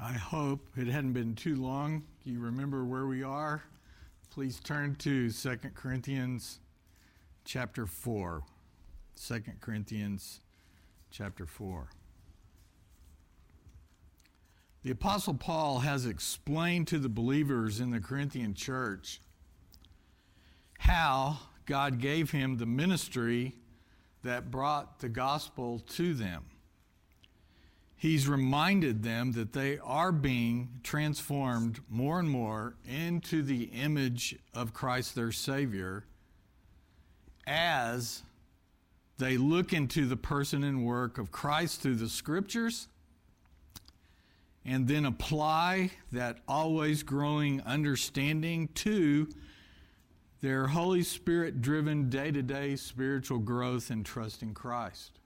I hope it hadn't been too long. You remember where we are? Please turn to 2 Corinthians chapter 4. 2 Corinthians chapter 4. The Apostle Paul has explained to the believers in the Corinthian church how God gave him the ministry that brought the gospel to them he's reminded them that they are being transformed more and more into the image of Christ their Savior as they look into the person and work of Christ through the scriptures and then apply that always growing understanding to their Holy Spirit driven day to day spiritual growth and trust in Christ.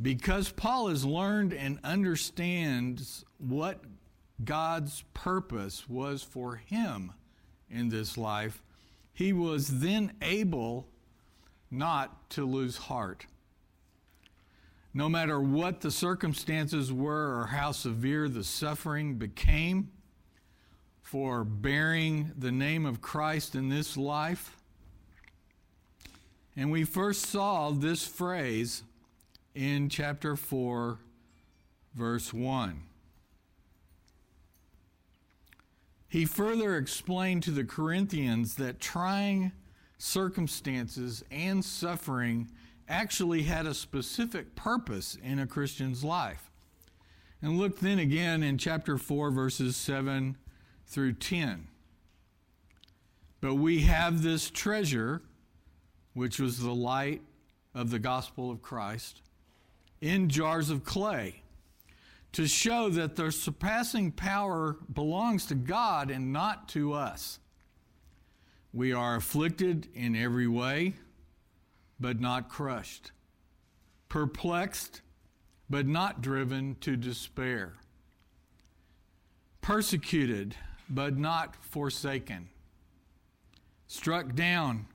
Because Paul has learned and understands what God's purpose was for him in this life, he was then able not to lose heart. No matter what the circumstances were or how severe the suffering became for bearing the name of Christ in this life. And we first saw this phrase in chapter 4, verse 1. He further explained to the Corinthians that trying circumstances and suffering actually had a specific purpose in a Christian's life. And look then again in chapter 4, verses 7 through 10. But we have this treasure, which was the light of the gospel of Christ, in jars of clay to show that the surpassing power belongs to God and not to us. We are afflicted in every way, but not crushed, perplexed, but not driven to despair, persecuted, but not forsaken, struck down,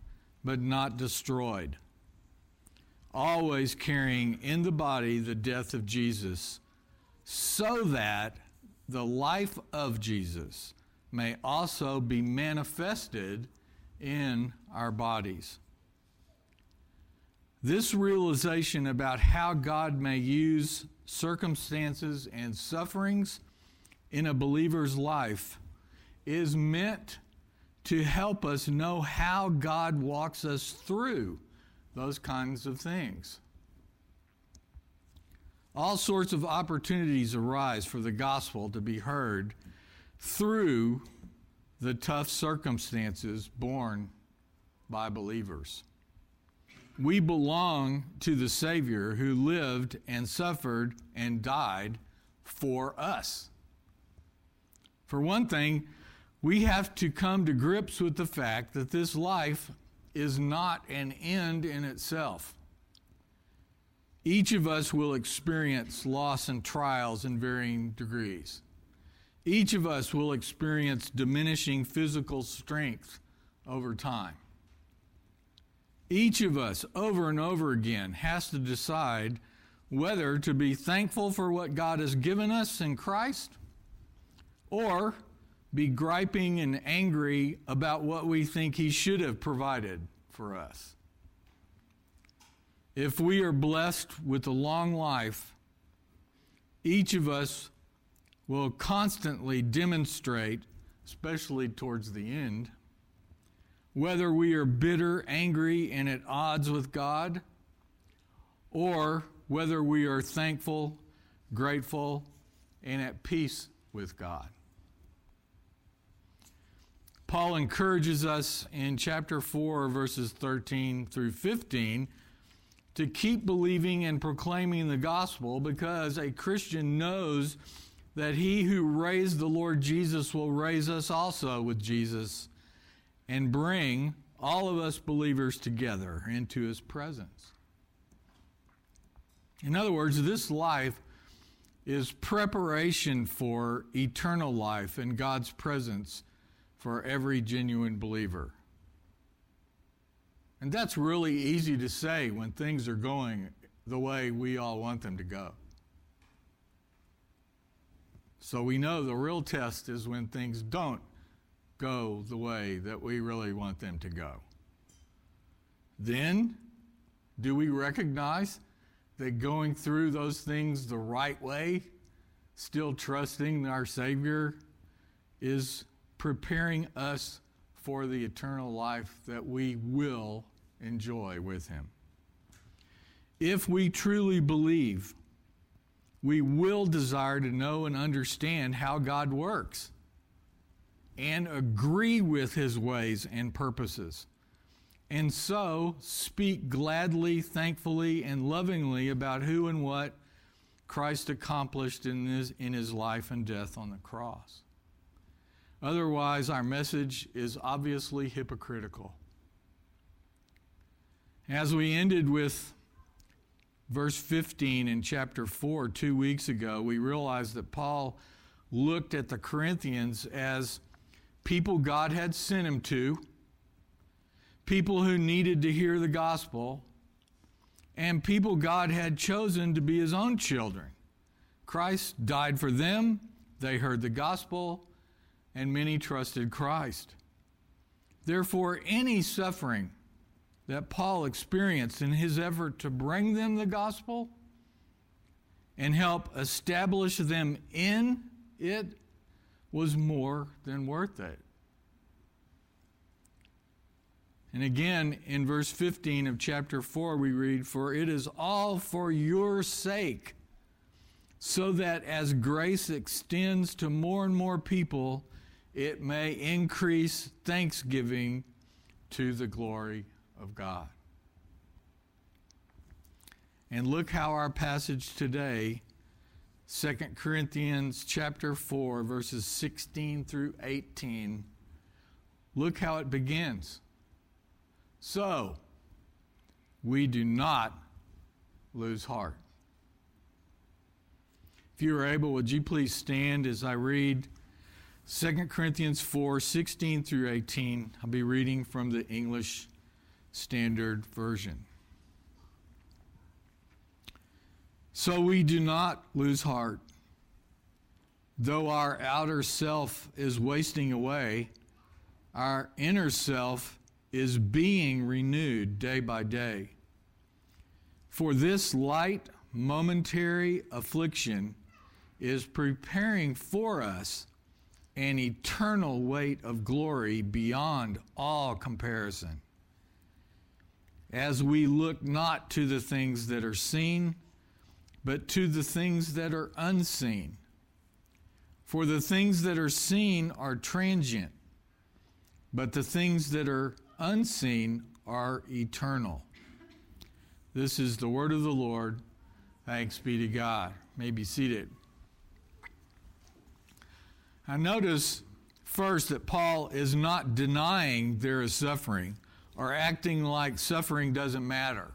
but not destroyed always carrying in the body the death of Jesus, so that the life of Jesus may also be manifested in our bodies. This realization about how God may use circumstances and sufferings in a believer's life is meant to help us know how God walks us through those kinds of things. All sorts of opportunities arise for the gospel to be heard through the tough circumstances borne by believers. We belong to the Savior who lived and suffered and died for us. For one thing, we have to come to grips with the fact that this life is not an end in itself. Each of us will experience loss and trials in varying degrees. Each of us will experience diminishing physical strength over time. Each of us, over and over again, has to decide whether to be thankful for what God has given us in Christ or be griping and angry about what we think He should have provided for us. If we are blessed with a long life, each of us will constantly demonstrate, especially towards the end, whether we are bitter, angry, and at odds with God, or whether we are thankful, grateful, and at peace with God. Paul encourages us in chapter 4, verses 13 through 15, to keep believing and proclaiming the gospel because a Christian knows that he who raised the Lord Jesus will raise us also with Jesus and bring all of us believers together into his presence. In other words, this life is preparation for eternal life in God's presence for every genuine believer. And that's really easy to say when things are going the way we all want them to go. So we know the real test is when things don't go the way that we really want them to go. Then, do we recognize that going through those things the right way, still trusting our Savior, is preparing us for the eternal life that we will enjoy with Him? If we truly believe, we will desire to know and understand how God works and agree with his ways and purposes. And so speak gladly, thankfully, and lovingly about who and what Christ accomplished in his, in his life and death on the cross. Otherwise, our message is obviously hypocritical. As we ended with verse 15 in chapter 4 two weeks ago, we realized that Paul looked at the Corinthians as people God had sent him to, people who needed to hear the gospel, and people God had chosen to be his own children. Christ died for them, they heard the gospel, and many trusted Christ. Therefore, any suffering that Paul experienced in his effort to bring them the gospel and help establish them in it was more than worth it. And again, in verse 15 of chapter 4, we read, For it is all for your sake, so that as grace extends to more and more people, it may increase thanksgiving to the glory of God. And look how our passage today 2 Corinthians chapter 4 verses 16 through 18 look how it begins. So, we do not lose heart. If you are able, would you please stand as I read 2 Corinthians 4 16 through 18? I'll be reading from the English Standard Version. So we do not lose heart. Though our outer self is wasting away, our inner self is being renewed day by day. For this light, momentary affliction is preparing for us an eternal weight of glory beyond all comparison. As we look not to the things that are seen, but to the things that are unseen. For the things that are seen are transient, but the things that are unseen are eternal. This is the word of the Lord. Thanks be to God. May be seated. I notice first that Paul is not denying there is suffering or acting like suffering doesn't matter.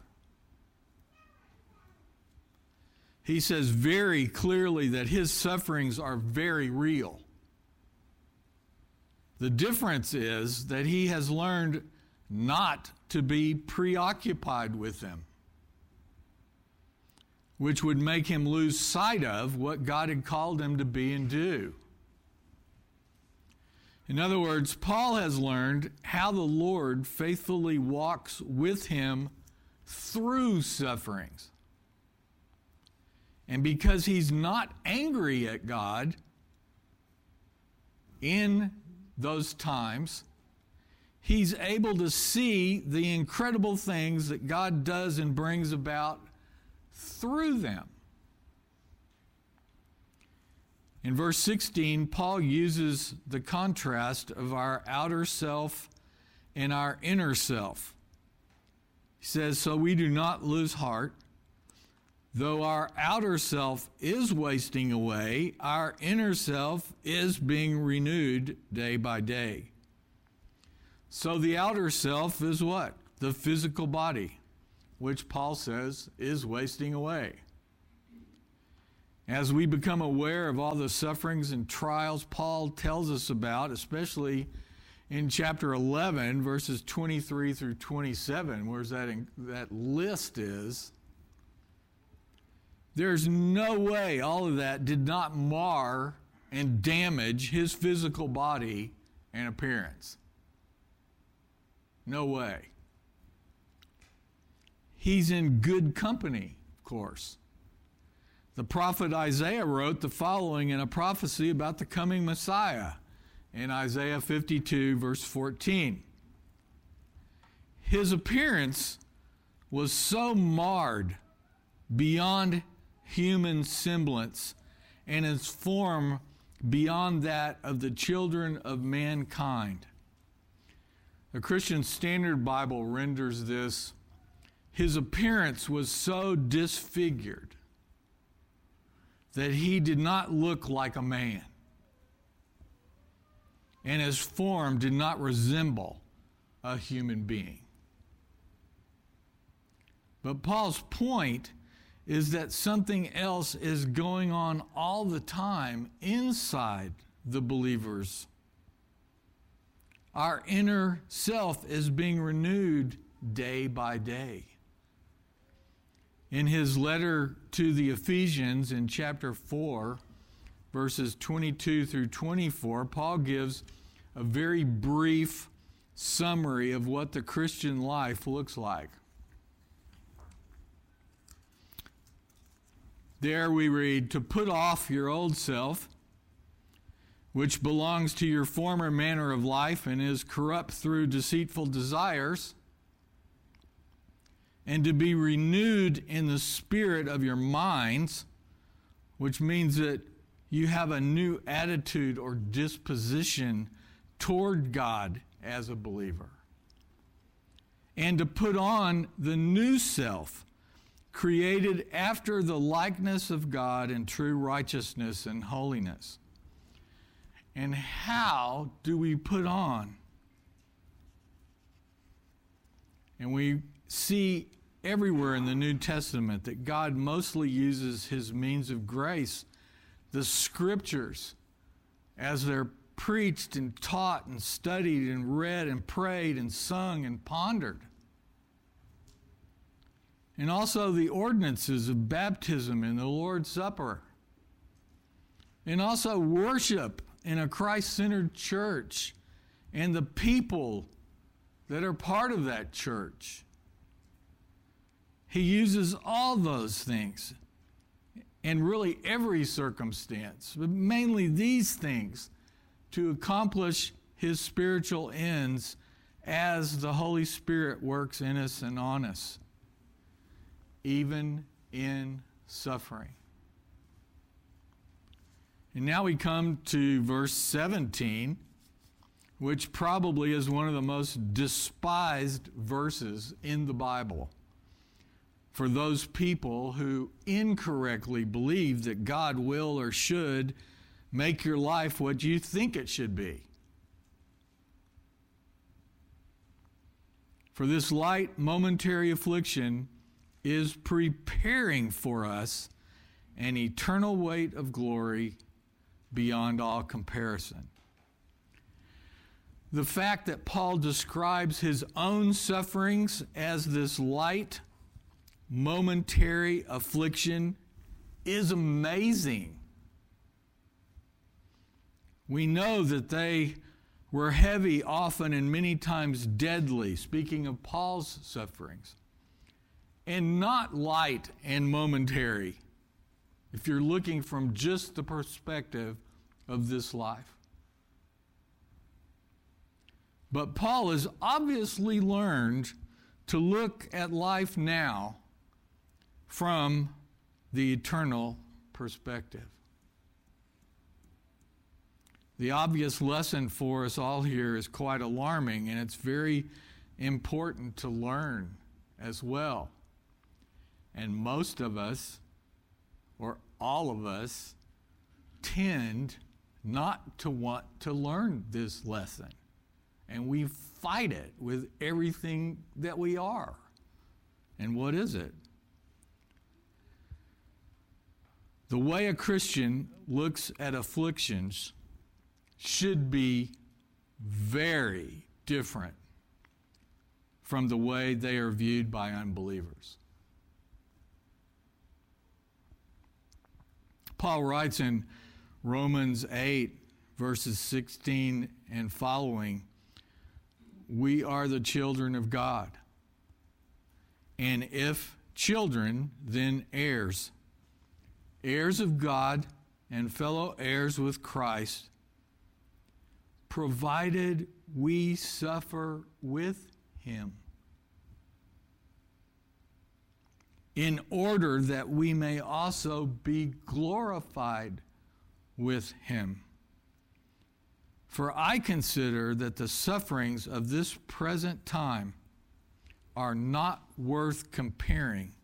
he says very clearly that his sufferings are very real. The difference is that he has learned not to be preoccupied with them, which would make him lose sight of what God had called him to be and do. In other words, Paul has learned how the Lord faithfully walks with him through sufferings. And because he's not angry at God in those times, he's able to see the incredible things that God does and brings about through them. In verse 16, Paul uses the contrast of our outer self and our inner self. He says, So we do not lose heart Though our outer self is wasting away, our inner self is being renewed day by day. So the outer self is what? The physical body, which Paul says is wasting away. As we become aware of all the sufferings and trials Paul tells us about, especially in chapter 11, verses 23 through 27, where that, in, that list is, there's no way all of that did not mar and damage his physical body and appearance. No way. He's in good company, of course. The prophet Isaiah wrote the following in a prophecy about the coming Messiah in Isaiah 52, verse 14. His appearance was so marred beyond human semblance and his form beyond that of the children of mankind. The Christian Standard Bible renders this his appearance was so disfigured that he did not look like a man, and his form did not resemble a human being. But Paul's point is that something else is going on all the time inside the believers. Our inner self is being renewed day by day. In his letter to the Ephesians in chapter 4, verses 22 through 24, Paul gives a very brief summary of what the Christian life looks like. There we read, To put off your old self, which belongs to your former manner of life and is corrupt through deceitful desires, and to be renewed in the spirit of your minds, which means that you have a new attitude or disposition toward God as a believer. And to put on the new self created after the likeness of God in true righteousness and holiness. And how do we put on? And we see everywhere in the New Testament that God mostly uses his means of grace, the scriptures, as they're preached and taught and studied and read and prayed and sung and pondered and also the ordinances of baptism and the Lord's Supper, and also worship in a Christ centered church and the people that are part of that church. He uses all those things in really every circumstance, but mainly these things to accomplish his spiritual ends as the Holy Spirit works in us and on us even in suffering. And now we come to verse 17, which probably is one of the most despised verses in the Bible for those people who incorrectly believe that God will or should make your life what you think it should be. For this light momentary affliction is preparing for us an eternal weight of glory beyond all comparison. The fact that Paul describes his own sufferings as this light, momentary affliction is amazing. We know that they were heavy, often, and many times deadly, speaking of Paul's sufferings and not light and momentary if you're looking from just the perspective of this life. But Paul has obviously learned to look at life now from the eternal perspective. The obvious lesson for us all here is quite alarming, and it's very important to learn as well. And most of us, or all of us, tend not to want to learn this lesson. And we fight it with everything that we are. And what is it? The way a Christian looks at afflictions should be very different from the way they are viewed by unbelievers. Paul writes in Romans 8, verses 16 and following, we are the children of God. And if children, then heirs, heirs of God and fellow heirs with Christ, provided we suffer with him, in order that we may also be glorified with him. For I consider that the sufferings of this present time are not worth comparing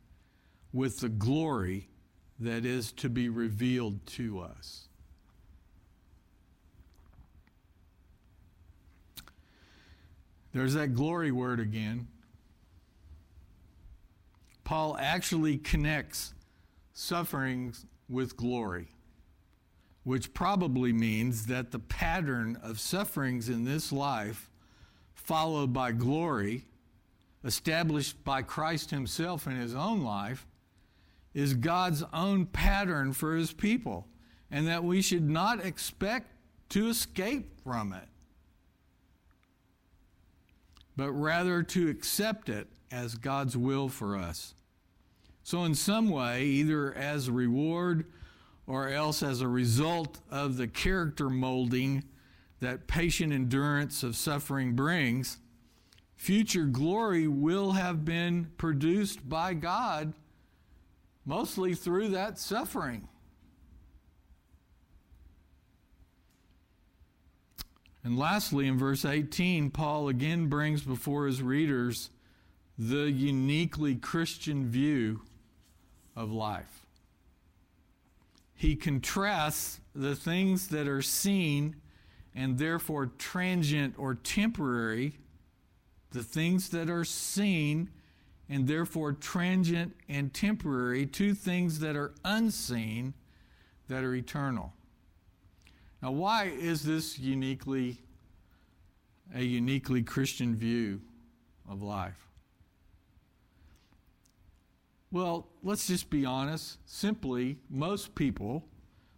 with the glory that is to be revealed to us. There's that glory word again. Paul actually connects sufferings with glory, which probably means that the pattern of sufferings in this life, followed by glory, established by Christ Himself in His own life, is God's own pattern for His people, and that we should not expect to escape from it, but rather to accept it as God's will for us. So, in some way, either as a reward or else as a result of the character molding that patient endurance of suffering brings, future glory will have been produced by God mostly through that suffering. And lastly, in verse 18, Paul again brings before his readers the uniquely Christian view of life. He contrasts the things that are seen and therefore transient or temporary the things that are seen and therefore transient and temporary to things that are unseen that are eternal. Now, why is this uniquely a uniquely Christian view of life? Well, let's just be honest. Simply, most people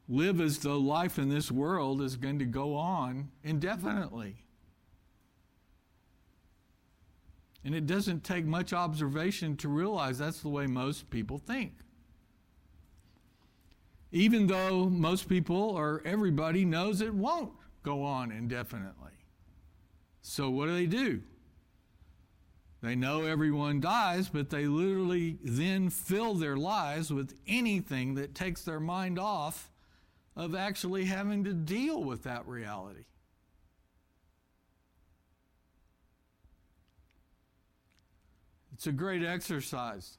live as though life in this world is going to go on indefinitely. And it doesn't take much observation to realize that's the way most people think. Even though most people or everybody knows it won't go on indefinitely. So, what do they do? They know everyone dies, but they literally then fill their lives with anything that takes their mind off of actually having to deal with that reality. It's a great exercise.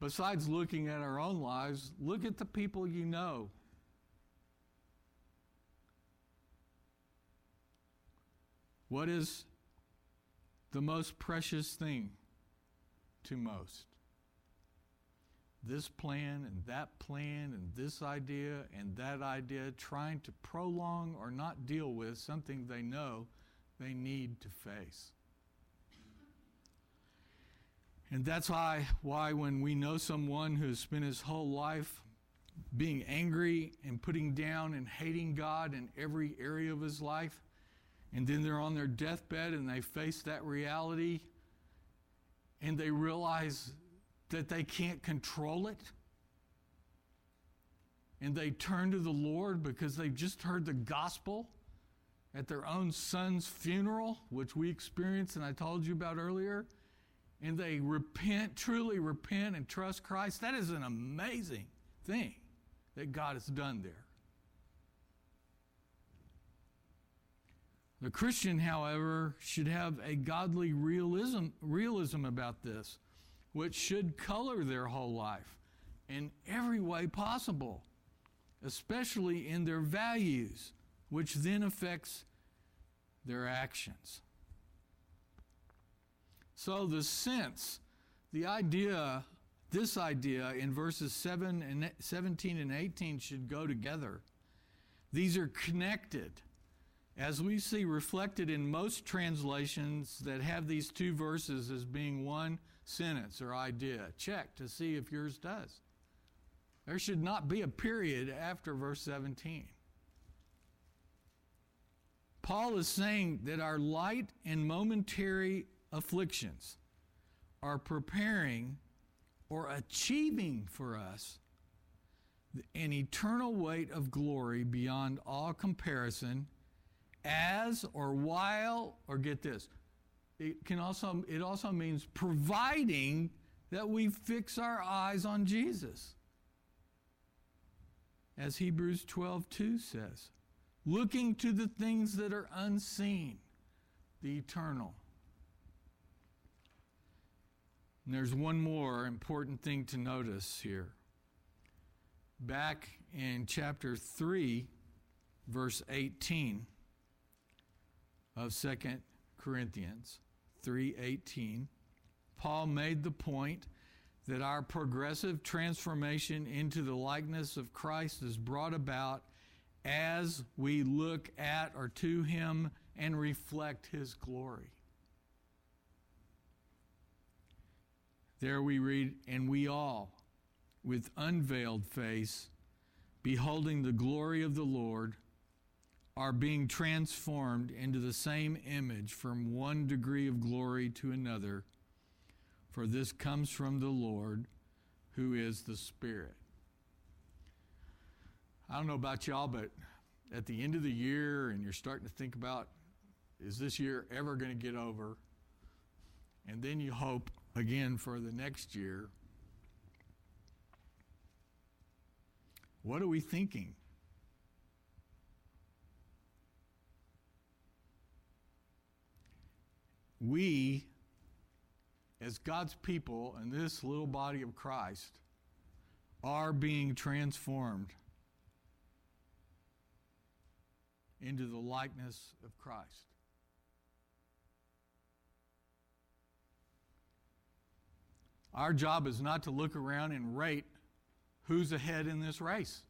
Besides looking at our own lives, look at the people you know. What is the most precious thing to most? This plan and that plan and this idea and that idea, trying to prolong or not deal with something they know they need to face. And that's why, why when we know someone who's spent his whole life being angry and putting down and hating God in every area of his life, and then they're on their deathbed and they face that reality and they realize that they can't control it. And they turn to the Lord because they've just heard the gospel at their own son's funeral, which we experienced and I told you about earlier and they repent, truly repent and trust Christ, that is an amazing thing that God has done there. The Christian, however, should have a godly realism, realism about this, which should color their whole life in every way possible, especially in their values, which then affects their actions. So the sense, the idea, this idea in verses 7 and 17 and 18 should go together. These are connected. As we see reflected in most translations that have these two verses as being one sentence or idea, check to see if yours does. There should not be a period after verse 17. Paul is saying that our light and momentary afflictions are preparing or achieving for us an eternal weight of glory beyond all comparison as or while or get this it can also it also means providing that we fix our eyes on Jesus. As Hebrews 12:2 says looking to the things that are unseen the eternal and there's one more important thing to notice here back in chapter 3 verse 18 of 2 Corinthians 3:18 Paul made the point that our progressive transformation into the likeness of Christ is brought about as we look at or to him and reflect his glory. There we read, and we all, with unveiled face, beholding the glory of the Lord, are being transformed into the same image from one degree of glory to another, for this comes from the Lord, who is the Spirit. I don't know about y'all, but at the end of the year, and you're starting to think about, is this year ever going to get over? And then you hope again for the next year. What are we thinking? we, as God's people and this little body of Christ, are being transformed into the likeness of Christ. Our job is not to look around and rate who's ahead in this race.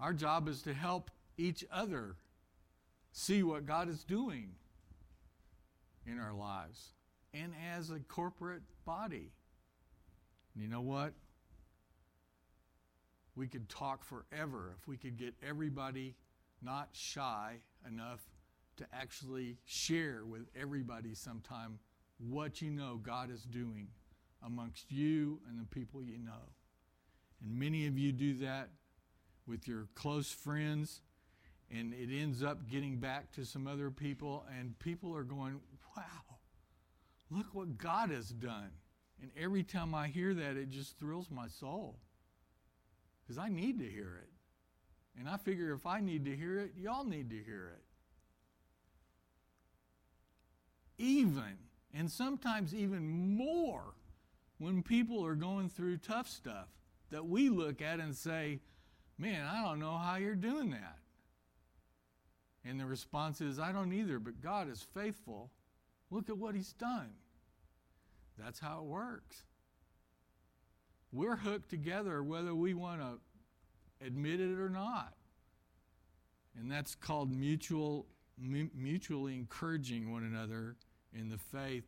Our job is to help each other see what God is doing in our lives and as a corporate body. And you know what? We could talk forever if we could get everybody not shy enough to actually share with everybody sometime what you know God is doing amongst you and the people you know. And many of you do that with your close friends and it ends up getting back to some other people, and people are going, Wow, look what God has done. And every time I hear that, it just thrills my soul because I need to hear it. And I figure if I need to hear it, y'all need to hear it. Even, and sometimes even more, when people are going through tough stuff that we look at and say, Man, I don't know how you're doing that. And the response is, I don't either, but God is faithful. Look at what He's done. That's how it works. We're hooked together whether we want to admit it or not. And that's called mutual, mutually encouraging one another in the faith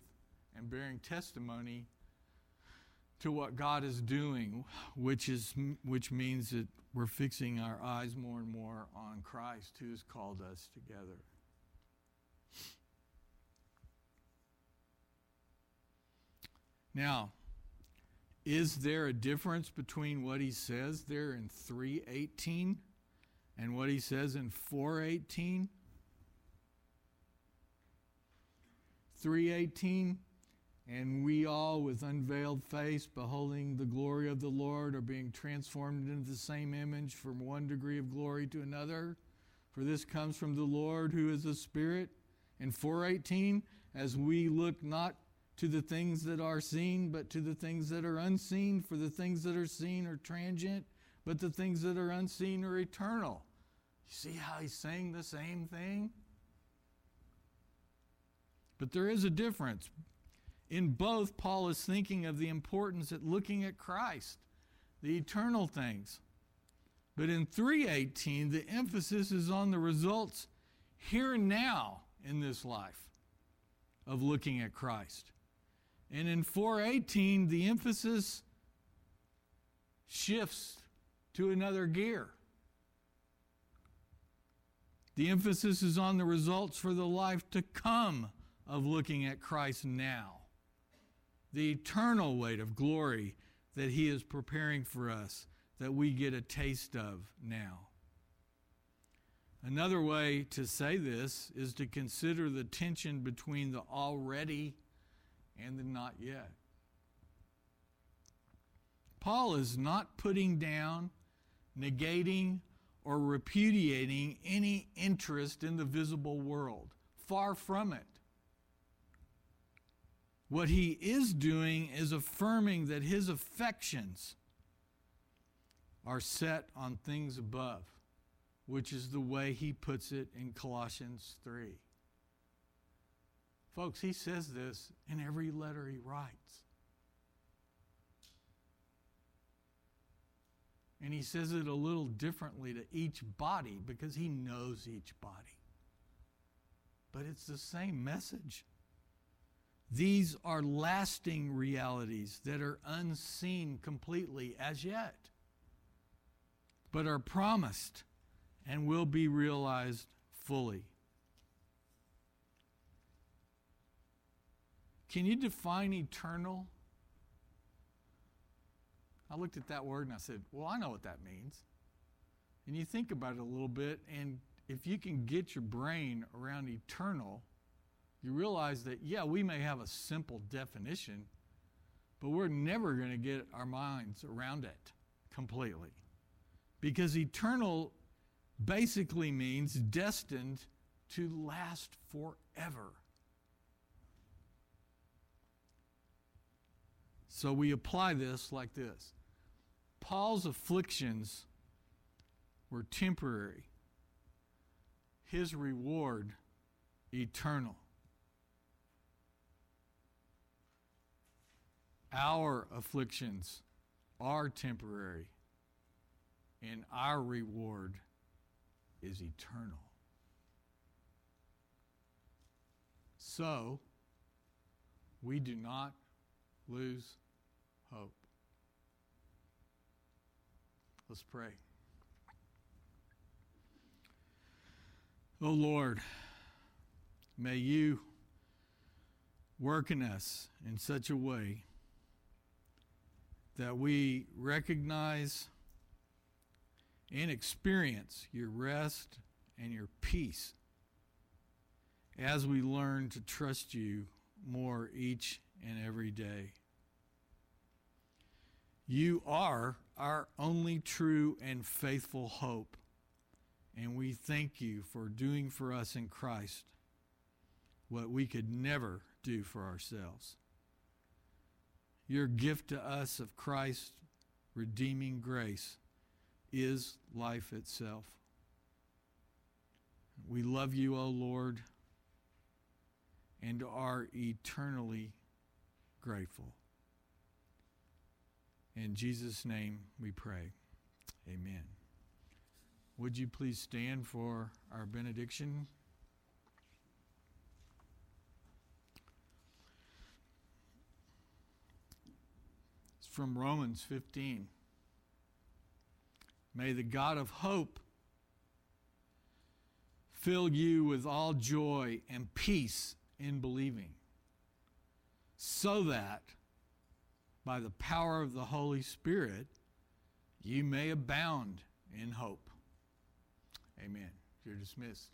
and bearing testimony to what God is doing, which, is, which means that we're fixing our eyes more and more on Christ who's called us together. Now, is there a difference between what he says there in 318 and what he says in 418? 318 and we all, with unveiled face, beholding the glory of the Lord, are being transformed into the same image from one degree of glory to another. For this comes from the Lord who is a Spirit. and 418, as we look not to the things that are seen, but to the things that are unseen, for the things that are seen are transient, but the things that are unseen are eternal. You see how he's saying the same thing? But there is a difference in both, Paul is thinking of the importance of looking at Christ, the eternal things. But in 318, the emphasis is on the results here and now in this life of looking at Christ. And in 418, the emphasis shifts to another gear. The emphasis is on the results for the life to come of looking at Christ now, the eternal weight of glory that He is preparing for us that we get a taste of now. Another way to say this is to consider the tension between the already and the not yet. Paul is not putting down, negating, or repudiating any interest in the visible world. Far from it. What he is doing is affirming that his affections are set on things above, which is the way he puts it in Colossians 3. Folks, he says this in every letter he writes. And he says it a little differently to each body because he knows each body. But it's the same message. These are lasting realities that are unseen completely as yet, but are promised and will be realized fully. Can you define eternal? I looked at that word and I said, Well, I know what that means. And you think about it a little bit, and if you can get your brain around eternal, you realize that, yeah, we may have a simple definition, but we're never going to get our minds around it completely. Because eternal basically means destined to last forever. So we apply this like this Paul's afflictions were temporary, his reward eternal. Our afflictions are temporary, and our reward is eternal. So, we do not lose hope. Let's pray. Oh Lord, may you work in us in such a way that we recognize and experience your rest and your peace as we learn to trust you more each and every day. You are our only true and faithful hope. And we thank you for doing for us in Christ what we could never do for ourselves. Your gift to us of Christ's redeeming grace is life itself. We love you, O Lord, and are eternally grateful. In Jesus' name we pray. Amen. Would you please stand for our benediction? From Romans 15. May the God of hope fill you with all joy and peace in believing, so that by the power of the Holy Spirit, you may abound in hope. Amen. You're dismissed.